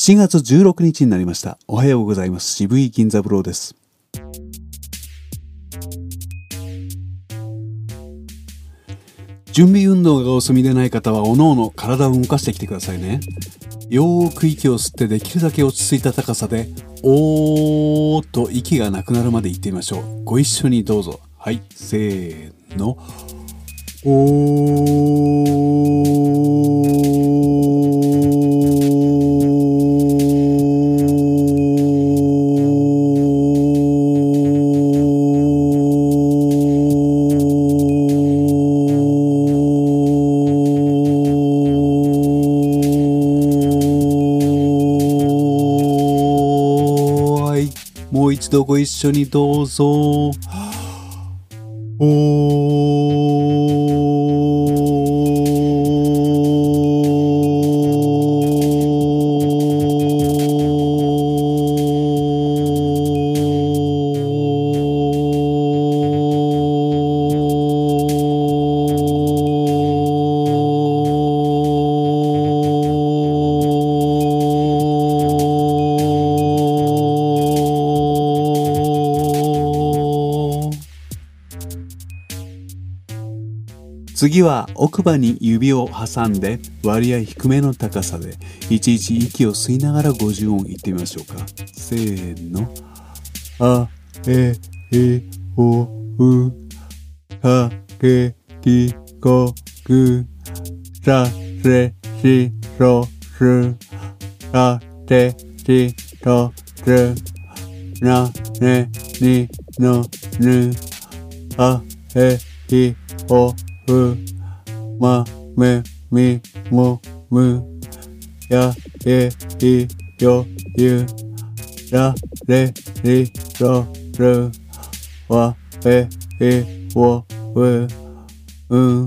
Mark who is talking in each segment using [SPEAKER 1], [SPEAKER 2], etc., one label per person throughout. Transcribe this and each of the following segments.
[SPEAKER 1] 7月16日になりました。おはようございます。渋井銀三郎です。準備運動がお済みでない方は、おのおの体を動かしてきてくださいね。よく息を吸ってできるだけ落ち着いた高さで、おーと息がなくなるまで言ってみましょう。ご一緒にどうぞ。はい、せーの。おー。一度ご一緒にどうぞ。おー。次は奥歯に指を挟んで割合低めの高さでいちいち息を吸いながら五十音いってみましょうか。せーの。あえいおうかけきこくさせしろすかてしとすなねにのぬ。あえいお。ううまめみもむやえいよゆられりろるわえいをうん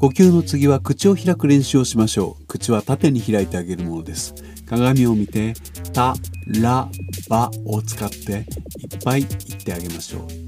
[SPEAKER 1] 呼吸の次は口を開く練習をしましょう。口は縦に開いてあげるものです。鏡を見て「た」「ら」「ば」を使っていっぱい言ってあげましょう。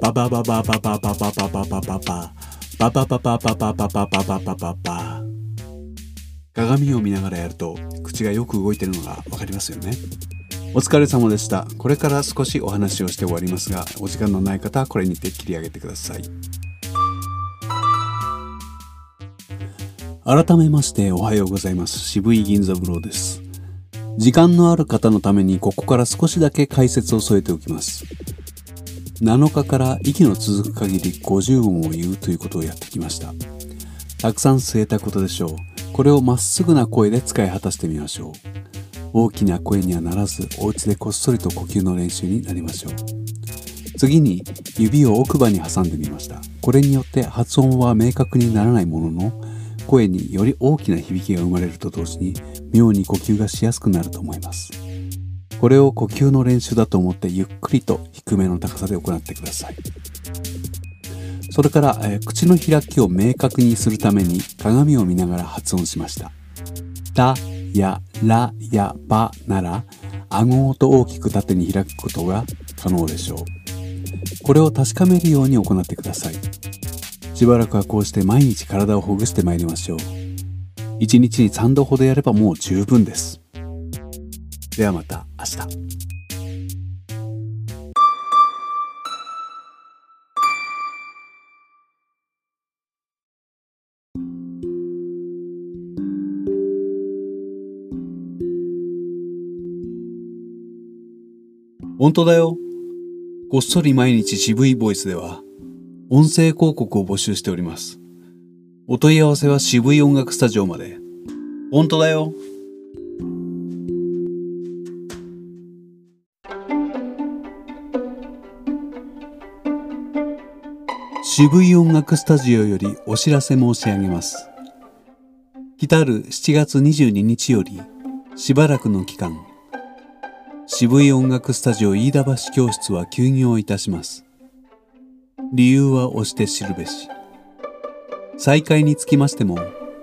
[SPEAKER 1] ババババババババババババ。バババババババババババババ。鏡を見ながらやると口がよく動いてるのがわかりますよね。お疲れ様でした。これから少しお話をして終わりますが、お時間のない方はこれにて切り上げてください。改めましておはようございます。渋い銀座ブローです。時間のある方のためにここから少しだけ解説を添えておきます。7日から息の続く限り50音を言うということをやってきました。たくさん吸えたことでしょう。これをまっすぐな声で使い果たしてみましょう。大きな声にはならず、お家でこっそりと呼吸の練習になりましょう。次に、指を奥歯に挟んでみました。これによって発音は明確にならないものの、声により大きな響きが生まれると同時に、妙に呼吸がしやすくなると思います。これを呼吸の練習だと思ってゆっくりと低めの高さで行ってください。それから、えー、口の開きを明確にするために鏡を見ながら発音しました。たやらやばなら、顎ごと大きく縦に開くことが可能でしょう。これを確かめるように行ってください。しばらくはこうして毎日体をほぐしてまいりましょう。1日に3度ほどやればもう十分です。ではまた明日。本当だよ。こっそり毎日渋いボイスでは、音声広告を募集しております。お問い合わせは渋い音楽スタジオまで。本当だよ。渋い音楽スタジオよりお知らせ申し上げます。来る7月22日よりしばらくの期間渋い音楽スタジオ飯田橋教室は休業いたします。理由は押して知るべし。再開につきましても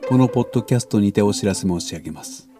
[SPEAKER 1] このポッドキャストにてお知らせ申し上げます。